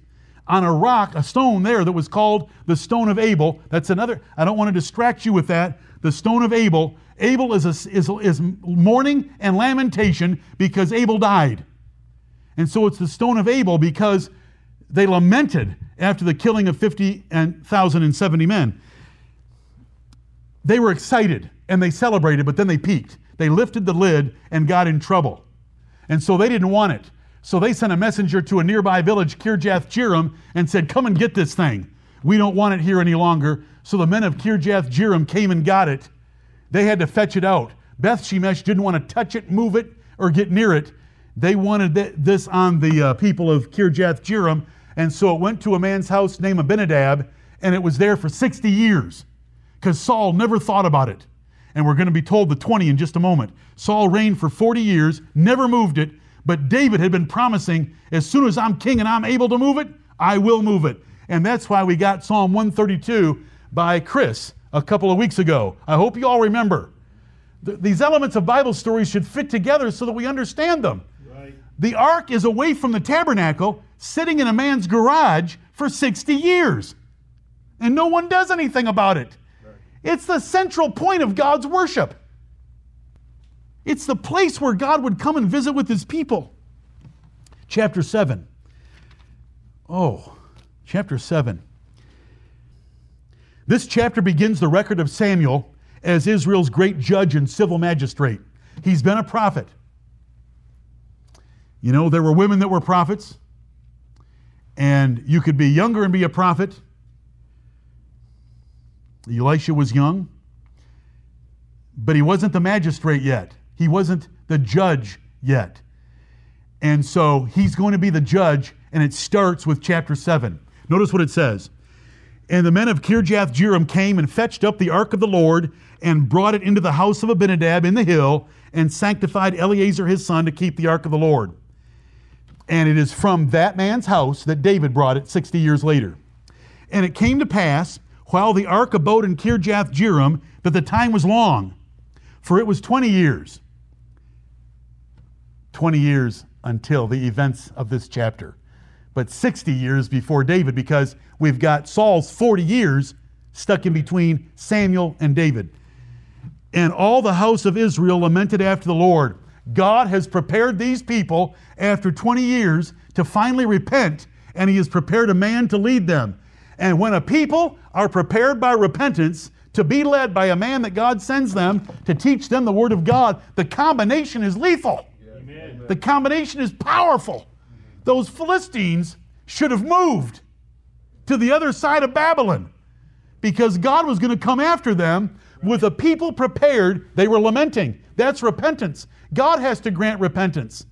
on a rock, a stone there that was called the Stone of Abel. That's another, I don't want to distract you with that. The Stone of Abel. Abel is, a, is, is mourning and lamentation because Abel died. And so it's the Stone of Abel because they lamented after the killing of 50,070 men. They were excited and they celebrated, but then they peeked. They lifted the lid and got in trouble. And so they didn't want it. So they sent a messenger to a nearby village, Kirjath Jearim, and said, Come and get this thing. We don't want it here any longer. So the men of Kirjath Jearim came and got it. They had to fetch it out. Beth Shemesh didn't want to touch it, move it, or get near it. They wanted this on the uh, people of Kirjath Jearim. And so it went to a man's house named Abinadab, and it was there for 60 years because Saul never thought about it. And we're going to be told the 20 in just a moment. Saul reigned for 40 years, never moved it, but David had been promising, as soon as I'm king and I'm able to move it, I will move it. And that's why we got Psalm 132 by Chris a couple of weeks ago. I hope you all remember. Th- these elements of Bible stories should fit together so that we understand them. Right. The ark is away from the tabernacle, sitting in a man's garage for 60 years. And no one does anything about it. It's the central point of God's worship. It's the place where God would come and visit with his people. Chapter 7. Oh, chapter 7. This chapter begins the record of Samuel as Israel's great judge and civil magistrate. He's been a prophet. You know, there were women that were prophets, and you could be younger and be a prophet. Elisha was young, but he wasn't the magistrate yet. He wasn't the judge yet. And so he's going to be the judge, and it starts with chapter 7. Notice what it says. And the men of Kirjath Jearim came and fetched up the ark of the Lord and brought it into the house of Abinadab in the hill and sanctified Eleazar his son to keep the ark of the Lord. And it is from that man's house that David brought it 60 years later. And it came to pass, while the ark abode in Kirjath Jearim, that the time was long, for it was 20 years. 20 years until the events of this chapter, but 60 years before David, because we've got Saul's 40 years stuck in between Samuel and David. And all the house of Israel lamented after the Lord. God has prepared these people after 20 years to finally repent, and He has prepared a man to lead them. And when a people are prepared by repentance to be led by a man that God sends them to teach them the Word of God, the combination is lethal. Amen. The combination is powerful. Those Philistines should have moved to the other side of Babylon because God was going to come after them with a people prepared. They were lamenting. That's repentance. God has to grant repentance.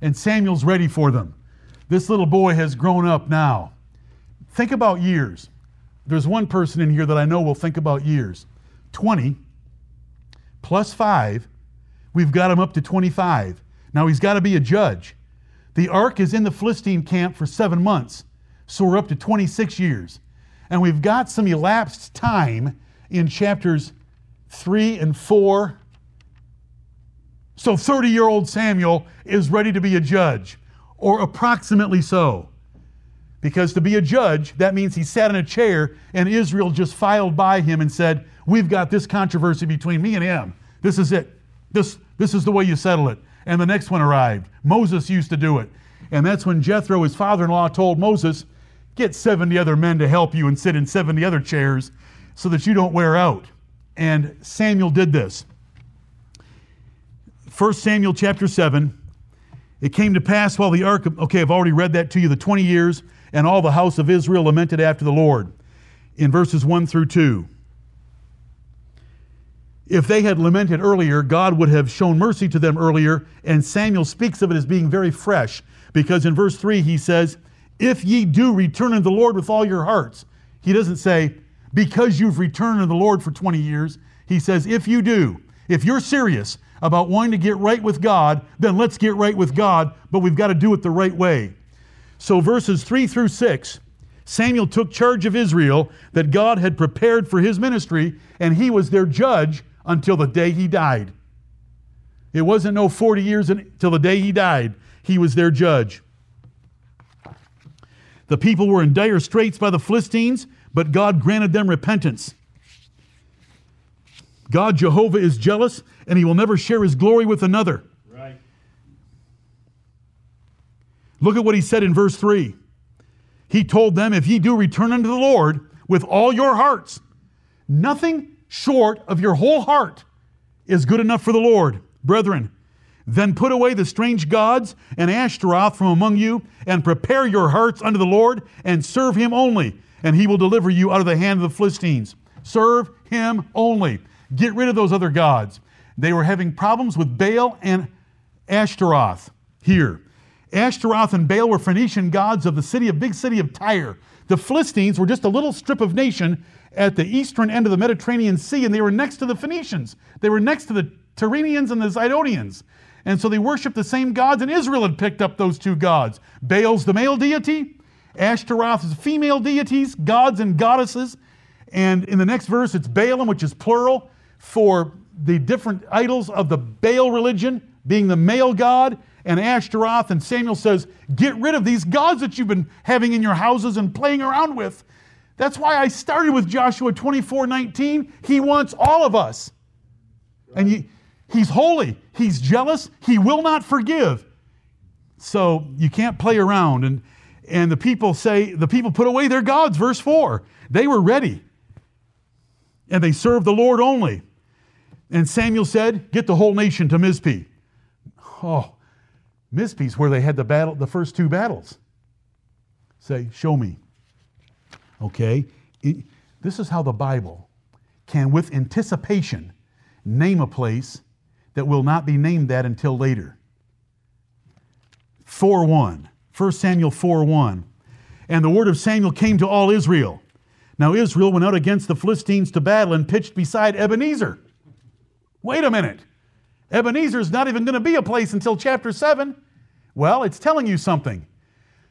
And Samuel's ready for them. This little boy has grown up now. Think about years. There's one person in here that I know will think about years. 20 plus 5 We've got him up to 25. Now he's got to be a judge. The ark is in the Philistine camp for seven months, so we're up to 26 years. And we've got some elapsed time in chapters 3 and 4. So 30 year old Samuel is ready to be a judge, or approximately so. Because to be a judge, that means he sat in a chair and Israel just filed by him and said, We've got this controversy between me and him. This is it. This, this is the way you settle it. And the next one arrived. Moses used to do it. And that's when Jethro, his father in law, told Moses, Get 70 other men to help you and sit in 70 other chairs so that you don't wear out. And Samuel did this. 1 Samuel chapter 7. It came to pass while the ark, okay, I've already read that to you, the 20 years, and all the house of Israel lamented after the Lord in verses 1 through 2. If they had lamented earlier, God would have shown mercy to them earlier, and Samuel speaks of it as being very fresh, because in verse 3 he says, If ye do return unto the Lord with all your hearts. He doesn't say, Because you've returned to the Lord for 20 years. He says, If you do, if you're serious about wanting to get right with God, then let's get right with God, but we've got to do it the right way. So, verses 3 through 6 Samuel took charge of Israel that God had prepared for his ministry, and he was their judge until the day he died. It wasn't no 40 years until the day he died. He was their judge. The people were in dire straits by the Philistines, but God granted them repentance. God, Jehovah, is jealous, and he will never share his glory with another. Right. Look at what he said in verse 3. He told them, If ye do return unto the Lord with all your hearts, nothing short of your whole heart is good enough for the Lord. Brethren, then put away the strange gods and Ashtaroth from among you, and prepare your hearts unto the Lord, and serve him only, and he will deliver you out of the hand of the Philistines. Serve him only. Get rid of those other gods. They were having problems with Baal and Ashtaroth here. Ashtaroth and Baal were Phoenician gods of the city of big city of Tyre. The Philistines were just a little strip of nation at the eastern end of the Mediterranean Sea, and they were next to the Phoenicians. They were next to the Tyrians and the Zidonians. And so they worshiped the same gods, and Israel had picked up those two gods. Baal's the male deity, Ashtaroth is female deities, gods and goddesses. And in the next verse, it's Baalim, which is plural, for the different idols of the Baal religion, being the male god, and Ashtaroth. And Samuel says, Get rid of these gods that you've been having in your houses and playing around with. That's why I started with Joshua 24 19. He wants all of us. And he, he's holy, he's jealous, he will not forgive. So you can't play around. And, and the people say, the people put away their gods, verse 4. They were ready. And they served the Lord only. And Samuel said, Get the whole nation to Mizpeh. Oh, Mizpeh's where they had the battle, the first two battles. Say, show me. Okay? It, this is how the Bible can, with anticipation, name a place that will not be named that until later. 4 1. 1 Samuel 4 1. And the word of Samuel came to all Israel. Now Israel went out against the Philistines to battle and pitched beside Ebenezer. Wait a minute. Ebenezer is not even going to be a place until chapter 7. Well, it's telling you something.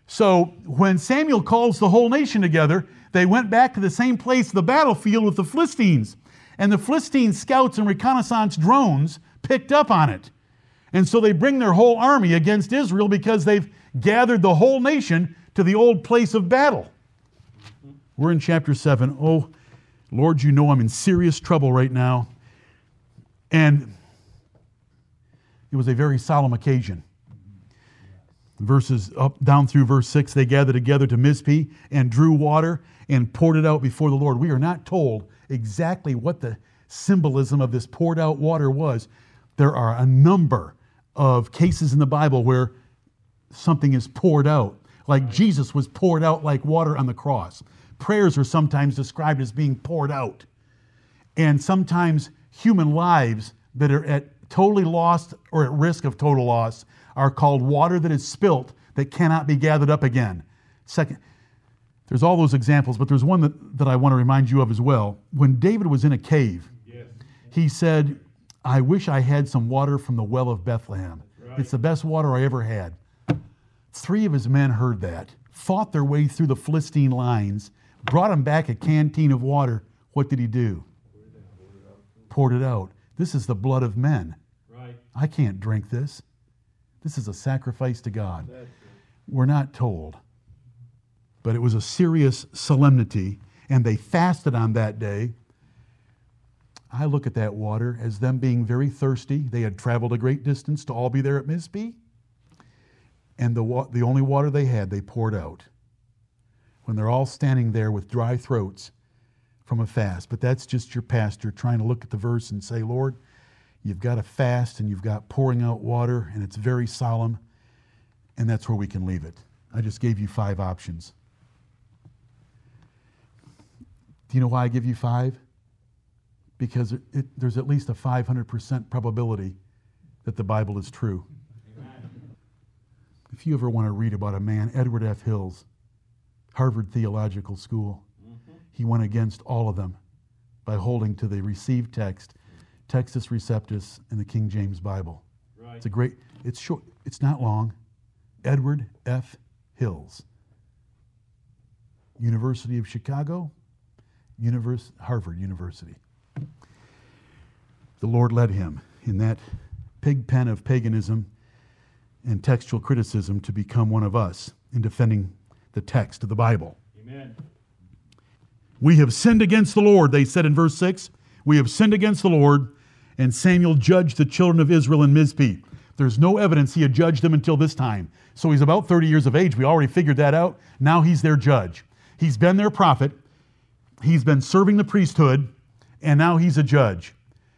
So when Samuel calls the whole nation together, they went back to the same place, the battlefield with the Philistines. And the Philistine scouts and reconnaissance drones picked up on it. And so they bring their whole army against Israel because they've gathered the whole nation to the old place of battle. We're in chapter 7. Oh, Lord, you know I'm in serious trouble right now. And it was a very solemn occasion. Verses up down through verse 6 they gathered together to Mizpeh and drew water and poured it out before the Lord. We are not told exactly what the symbolism of this poured out water was. There are a number of cases in the Bible where something is poured out, like Jesus was poured out like water on the cross. Prayers are sometimes described as being poured out. And sometimes human lives that are at totally lost or at risk of total loss are called water that is spilt that cannot be gathered up again. Second, there's all those examples, but there's one that, that I want to remind you of as well. When David was in a cave, Yes. he said, I wish I had some water from the well of Bethlehem. Right. It's the best water I ever had. Three of his men heard that, fought their way through the Philistine lines, brought him back a canteen of water. What did he do? Poured it out. This is the blood of men. Right. I can't drink this. This is a sacrifice to God. We're not told. But it was a serious solemnity, and they fasted on that day. I look at that water as them being very thirsty. They had traveled a great distance to all be there at Mizpeh. And the, wa- the only water they had, they poured out. When they're all standing there with dry throats from a fast. But that's just your pastor trying to look at the verse and say, Lord, you've got a fast and you've got pouring out water, and it's very solemn. And that's where we can leave it. I just gave you five options. Do you know why I give you five? Because it, it, there's at least a 500% probability that the Bible is true. If you ever want to read about a man, Edward F. Hills, Harvard Theological School, he went against all of them by holding to the received text, Textus Receptus, in the King James Bible. Right. It's a great, it's short, it's not long. Edward F. Hills, University of Chicago, Univers- Harvard University. The Lord led him in that pig pen of paganism and textual criticism to become one of us in defending the text of the Bible. Amen. We have sinned against the Lord, they said in verse 6. We have sinned against the Lord. And Samuel judged the children of Israel in Mizpeh. There's no evidence he had judged them until this time. So he's about 30 years of age. We already figured that out. Now he's their judge. He's been their prophet. He's been serving the priesthood. And now he's a judge.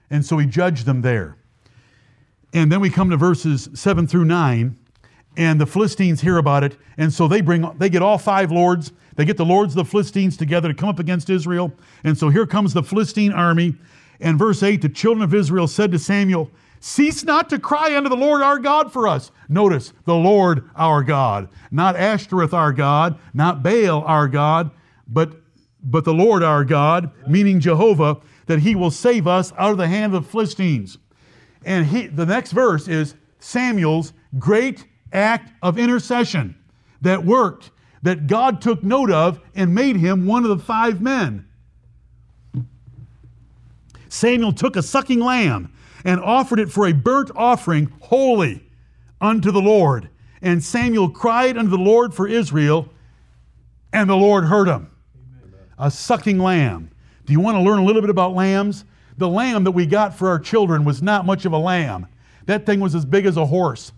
And so he judged them there. And then we come to verses 7 through 9, and the Philistines hear about it, and so they bring they get all five lords, they get the lords of the Philistines together to come up against Israel. And so here comes the Philistine army. And verse 8, the children of Israel said to Samuel, Cease not to cry unto the Lord our God for us. Notice, the Lord our God, not Ashtoreth our God, not Baal our God, but but the Lord our God, meaning Jehovah, that he will save us out of the hand of the Philistines. And he, the next verse is Samuel's great act of intercession that worked, that God took note of and made him one of the five men. Samuel took a sucking lamb and offered it for a burnt offering wholly unto the Lord. And Samuel cried unto the Lord for Israel, and the Lord heard him. A sucking lamb. Do you want to learn a little bit about lambs? The lamb that we got for our children was not much of a lamb. That thing was as big as a horse.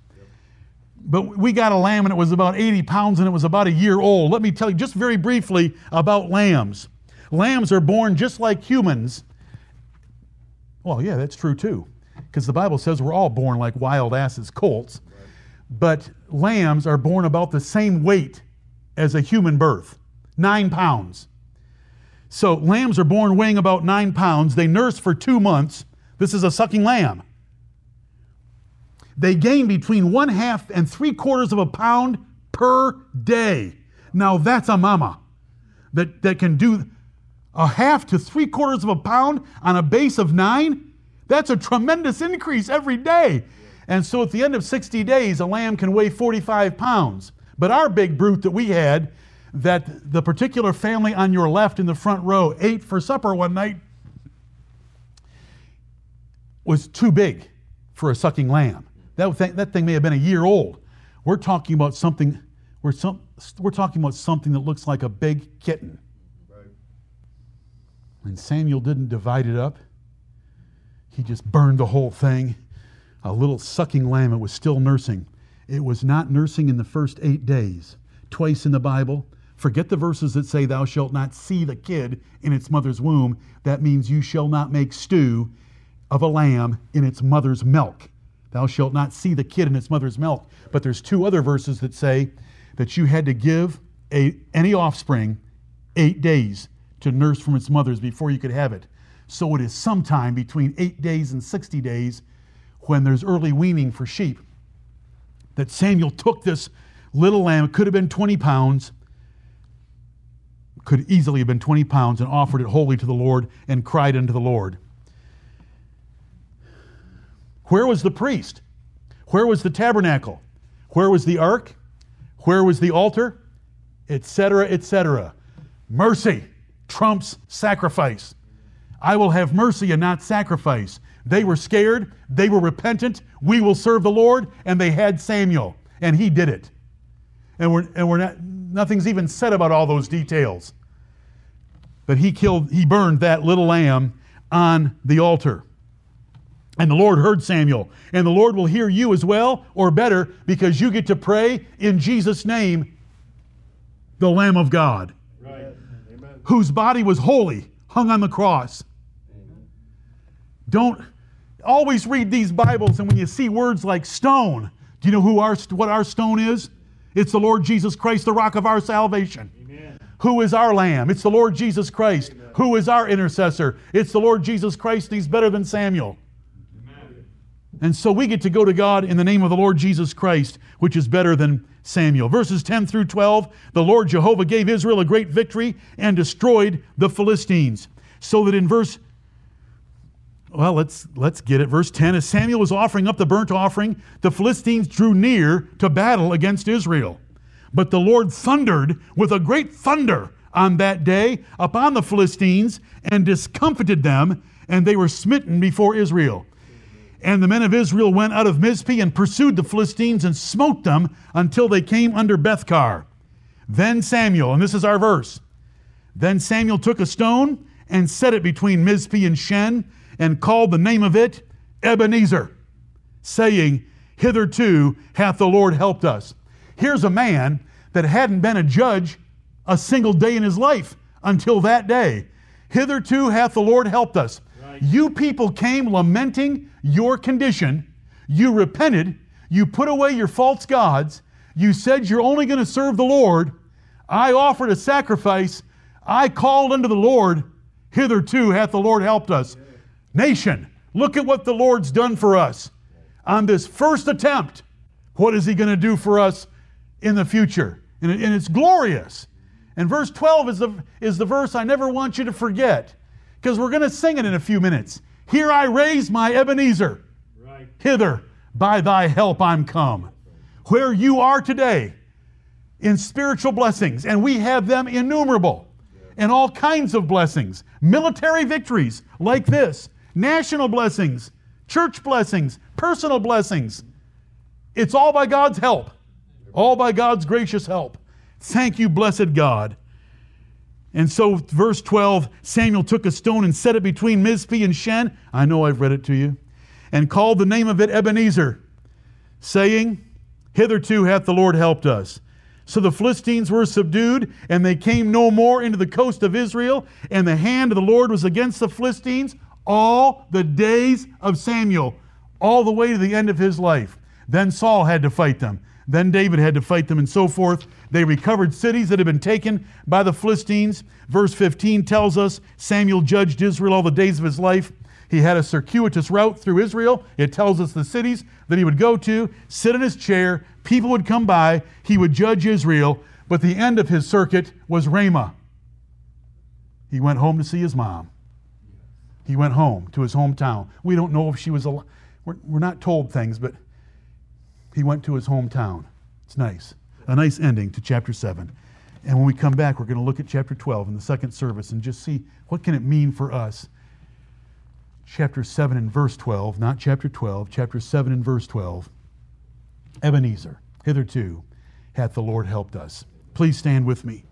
But we got a lamb and it was about 80 pounds and it was about a year old. Let me tell you just very briefly about lambs. Lambs are born just like humans. Well, yeah, that's true too. Because the Bible says we're all born like wild asses, colts. But lambs are born about the same weight as a human birth nine pounds. So lambs are born weighing about nine pounds. They nurse for two months. This is a sucking lamb. They gain between one half and three quarters of a pound per day. Now that's a mama that, that can do a half to three quarters of a pound on a base of nine. That's a tremendous increase every day. And so at the end of 60 days, a lamb can weigh 45 pounds. But our big brute that we had, that the particular family on your left in the front row ate for supper one night, was too big for a sucking lamb. That thing, that thing may have been a year old. We're talking about something. We're, some, we're talking about something that looks like a big kitten. And Samuel didn't divide it up. He just burned the whole thing. A little sucking lamb, it was still nursing. It was not nursing in the first eight days. Twice in the Bible, forget the verses that say, Thou shalt not see the kid in its mother's womb. That means you shall not make stew of a lamb in its mother's milk. Thou shalt not see the kid in its mother's milk. But there's two other verses that say that you had to give a, any offspring eight days to nurse from its mother's before you could have it. So it is sometime between eight days and 60 days when there's early weaning for sheep that Samuel took this little lamb, it could have been 20 pounds, could easily have been 20 pounds, and offered it wholly to the Lord and cried unto the Lord. Where was the priest? Where was the tabernacle? Where was the ark? Where was the altar? Etc., etc. Mercy trumps sacrifice. I will have mercy and not sacrifice. They were scared, they were repentant, we will serve the Lord, and they had Samuel, and he did it. And we're, and we're not, nothing's even said about all those details. But he killed, he burned that little lamb on the altar. And the Lord heard Samuel, and the Lord will hear you as well, or better, because you get to pray in Jesus' name, the Lamb of God, Right. whose body was holy, hung on the cross. Don't always read these Bibles, and when you see words like stone, do you know who our what our stone is? It's the Lord Jesus Christ, the rock of our salvation. Amen. Who is our lamb? It's the Lord Jesus Christ. Who is our intercessor? It's the Lord Jesus Christ. He's better than Samuel. Amen. And so we get to go to God in the name of the Lord Jesus Christ, which is better than Samuel. Verses 10 through 12 The Lord Jehovah gave Israel a great victory and destroyed the Philistines. So that in verse well, let's let's get it. Verse 10 as Samuel was offering up the burnt offering, the Philistines drew near to battle against Israel. But the Lord thundered with a great thunder on that day upon the Philistines and discomfited them, and they were smitten before Israel. And the men of Israel went out of Mizpeh and pursued the Philistines and smote them until they came under Bethcar. Then Samuel, and this is our verse. Then Samuel took a stone and set it between Mizpeh and Shen and called the name of it Ebenezer, saying, Hitherto hath the Lord helped us. Here's a man that hadn't been a judge a single day in his life until that day. Hitherto hath the Lord helped us. Right. You people came lamenting your condition. You repented. You put away your false gods. You said you're only going to serve the Lord. I offered a sacrifice. I called unto the Lord. Hitherto hath the Lord helped us. Nation, look at what the Lord's done for us on this first attempt. What is He going to do for us in the future? And, it- and it's glorious. And verse 12 is the, is the verse I never want you to forget because we're going to sing it in a few minutes. Here I raise my Ebenezer. Right. Hither, by thy help I'm come. Where you are today in spiritual blessings, and we have them innumerable, and all kinds of blessings, military victories like this, national blessings, church blessings, personal blessings. It's all by God's help, all by God's gracious help. Thank you, blessed God. And so, verse 12 Samuel took a stone and set it between Mizpeh and Shen. I know I've read it to you. And called the name of it Ebenezer, saying, Hitherto hath the Lord helped us. So the Philistines were subdued, and they came no more into the coast of Israel, and the hand of the Lord was against the Philistines all the days of Samuel, all the way to the end of his life. Then Saul had to fight them. Then David had to fight them, and so forth. They recovered cities that had been taken by the Philistines. Verse 15 tells us Samuel judged Israel all the days of his life. He had a circuitous route through Israel. It tells us the cities that he would go to, sit in his chair, people would come by, he would judge Israel, but the end of his circuit was Ramah. He went home to see his mom. He went home to his hometown. We don't know if she was alive. We're, we're not told things, but he went to his hometown. It's nice. A nice ending to chapter 7. And when we come back, we're going to look at chapter 12 in the second service and just see what can it mean for us chapter 7 and verse 12, not chapter 12, chapter 7 and verse 12. Ebenezer, hitherto hath the Lord helped us. Please stand with me.